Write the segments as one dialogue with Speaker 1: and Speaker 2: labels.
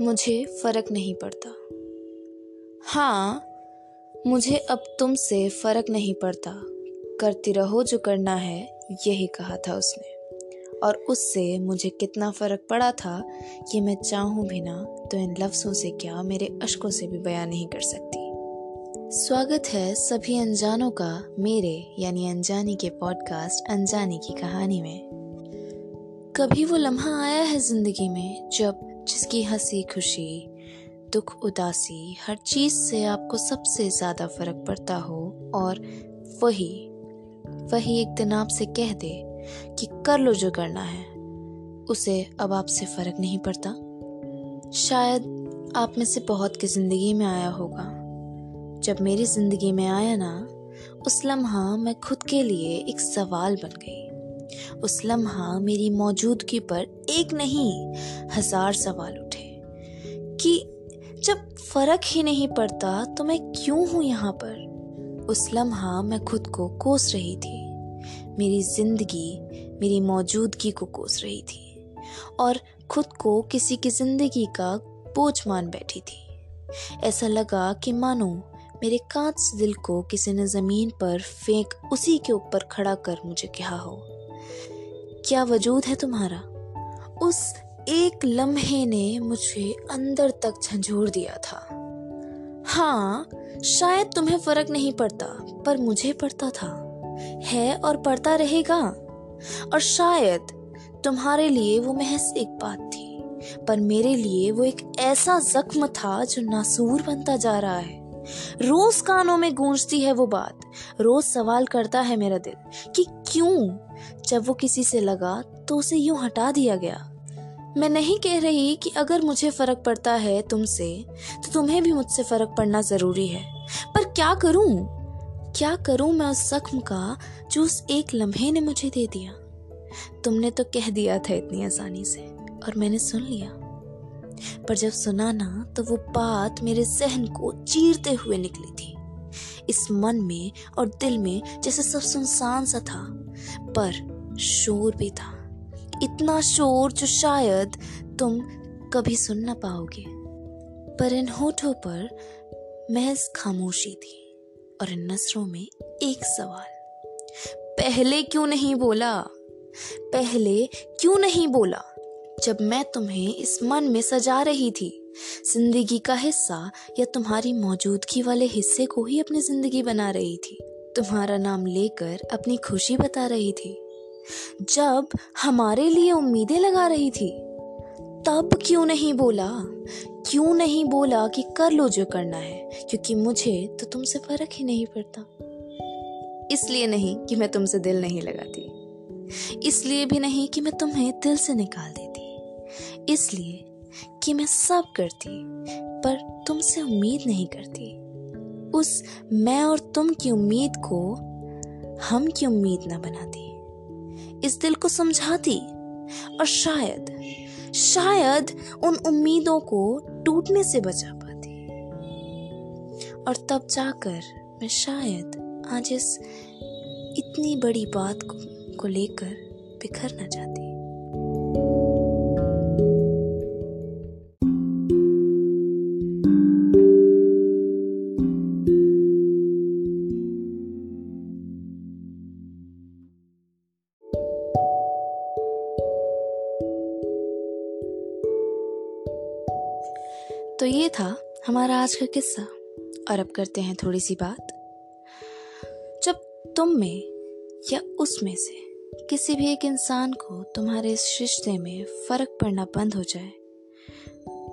Speaker 1: मुझे फ़र्क नहीं पड़ता। हाँ मुझे अब तुमसे फ़र्क नहीं पड़ता। करती रहो जो करना है, यही कहा था उसने। और उससे मुझे कितना फ़र्क पड़ा था कि मैं चाहूँ भी ना तो इन लफ्ज़ों से क्या मेरे अशकों से भी बयान नहीं कर सकती। स्वागत है सभी अनजानों का, मेरे, यानी अनजानी के पॉडकास्ट, अनजानी की कहानी में। कभी वो लम्हा आया है ज़िंदगी में, जब जिसकी हँसी, खुशी, दुख, उदासी हर चीज़ से आपको सबसे ज़्यादा फ़र्क पड़ता हो और वही वही एक दिन आपसे कह दे कि कर लो जो करना है। उसे अब आपसे फ़र्क नहीं पड़ता। शायद आप में से बहुत की ज़िंदगी में आया होगा। जब मेरी ज़िंदगी में आया ना, उस लम्हा मैं खुद के लिए एक सवाल बन गई। उस लम्हा मेरी मौजूदगी पर एक नहीं, हज़ार सवाल उठे कि जब फ़र्क ही नहीं पड़ता तो मैं क्यों हूँ यहाँ पर? उस लम्हा मैं खुद को कोस रही थी। मेरी ज़िंदगी मेरी मौजूदगी को कोस रही थी और खुद को किसी की ज़िंदगी का बोझ मान बैठी थी। ऐसा लगा कि मानो मेरे कांच दिल को किसी ने ज़मीन पर फेंक उसी के ऊपर खड़ा कर मुझे कहा हो। क्या वजूद है तुम्हारा? उस एक लम्हे ने मुझे अंदर तक झंझोर दिया था। हाँ शायद तुम्हें फ़र्क नहीं पड़ता, पर मुझे पड़ता था। है और पड़ता रहेगा। और शायद तुम्हारे लिए वो महज एक बात थी, पर मेरे लिए वो एक ऐसा जख्म था जो नासूर बनता जा रहा है। रोज कानों में गूंजती है वो बात। रोज सवाल करता है मेरा दिल कि क्यों? जब वो किसी से लगा तो उसे यूँ हटा दिया गया। मैं नहीं कह रही कि अगर मुझे फ़र्क पड़ता है तुमसे तो तुम्हें भी मुझसे फ़र्क पड़ना ज़रूरी है। पर क्या करूँ? क्या करूँ मैं उस जख्म का जो उस एक लम्हे ने मुझे दे दिया? तुमने तो कह दिया था इतनी आसानी से, और मैंने सुन लिया। पर जब सुना ना तो वो बात मेरे सहन को चीरते हुए निकली थी। इस मन में और दिल में जैसे सब सुनसान सा था, पर शोर भी था। इतना शोर जो शायद तुम कभी सुन ना पाओगे। पर इन होठों पर महज खामोशी थी और इन नसरों में एक सवाल। पहले क्यों नहीं बोला? पहले क्यों नहीं बोला? जब मैं तुम्हें इस मन में सजा रही थी, ज़िंदगी का हिस्सा या तुम्हारी मौजूदगी वाले हिस्से को ही अपनी ज़िंदगी बना रही थी। तुम्हारा नाम लेकर अपनी खुशी बता रही थी। जब हमारे लिए उम्मीदें लगा रही थी, तब क्यों नहीं बोला? क्यों नहीं बोला कि कर लो जो करना है? क्योंकि मुझे तो तुमसे फ़र्क ही नहीं पड़ता। इसलिए नहीं कि मैं तुमसे दिल नहीं लगाती। इसलिए भी नहीं कि मैं तुम्हें दिल से निकाल देती। इसलिए कि मैं सब करती पर तुमसे उम्मीद नहीं करती। उस मैं और तुम की उम्मीद को हम की उम्मीद ना बनाती। इस दिल को समझाती और शायद शायद उन उम्मीदों को टूटने से बचा पाती। और तब जाकर मैं शायद आज इस इतनी बड़ी बात को, को लेकर बिखरना चाहती तो ये था हमारा आज का किस्सा। और अब करते हैं थोड़ी सी बात। जब तुम में या उसमें से किसी भी एक इंसान को तुम्हारे इस रिश्ते में फ़र्क पड़ना बंद हो जाए,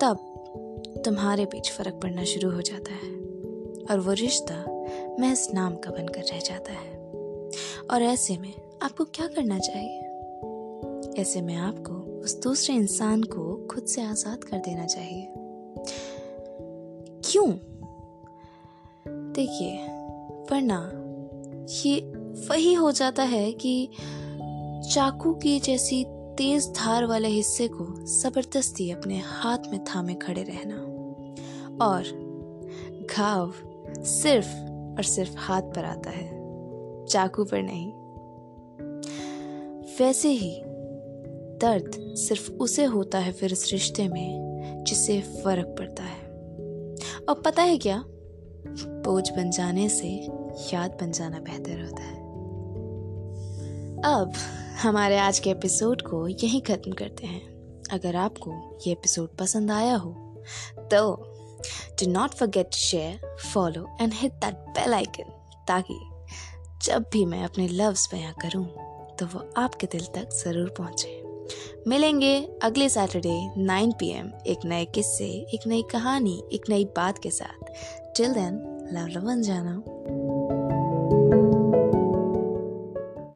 Speaker 1: तब तुम्हारे बीच फ़र्क पड़ना शुरू हो जाता है। और वो रिश्ता महज नाम का बनकर रह जाता है। और ऐसे में आपको क्या करना चाहिए? ऐसे में आपको उस दूसरे इंसान को खुद से आज़ाद कर देना चाहिए। क्यों? देखिए, वरना ये वही हो जाता है कि चाकू की जैसी तेज धार वाले हिस्से को ज़बरदस्ती अपने हाथ में थामे खड़े रहना। और घाव सिर्फ़ और सिर्फ़ हाथ पर आता है, चाकू पर नहीं। वैसे ही दर्द सिर्फ़ उसे होता है फिर इस रिश्ते में जिससे फ़र्क पड़ता है। और पता है क्या? बोझ बन जाने से याद बन जाना बेहतर होता है। अब हमारे आज के एपिसोड को यहीं ख़त्म करते हैं। अगर आपको ये एपिसोड पसंद आया हो तो do not forget share follow and hit that bell icon ताकि जब भी मैं अपने लव्स बयां करूँ तो वो आपके दिल तक ज़रूर पहुँचे। मिलेंगे अगले सैटरडे 9 पीएम, एक नए किस्से, एक नई कहानी, एक नई बात के साथ। टिल देन लव बन जाना।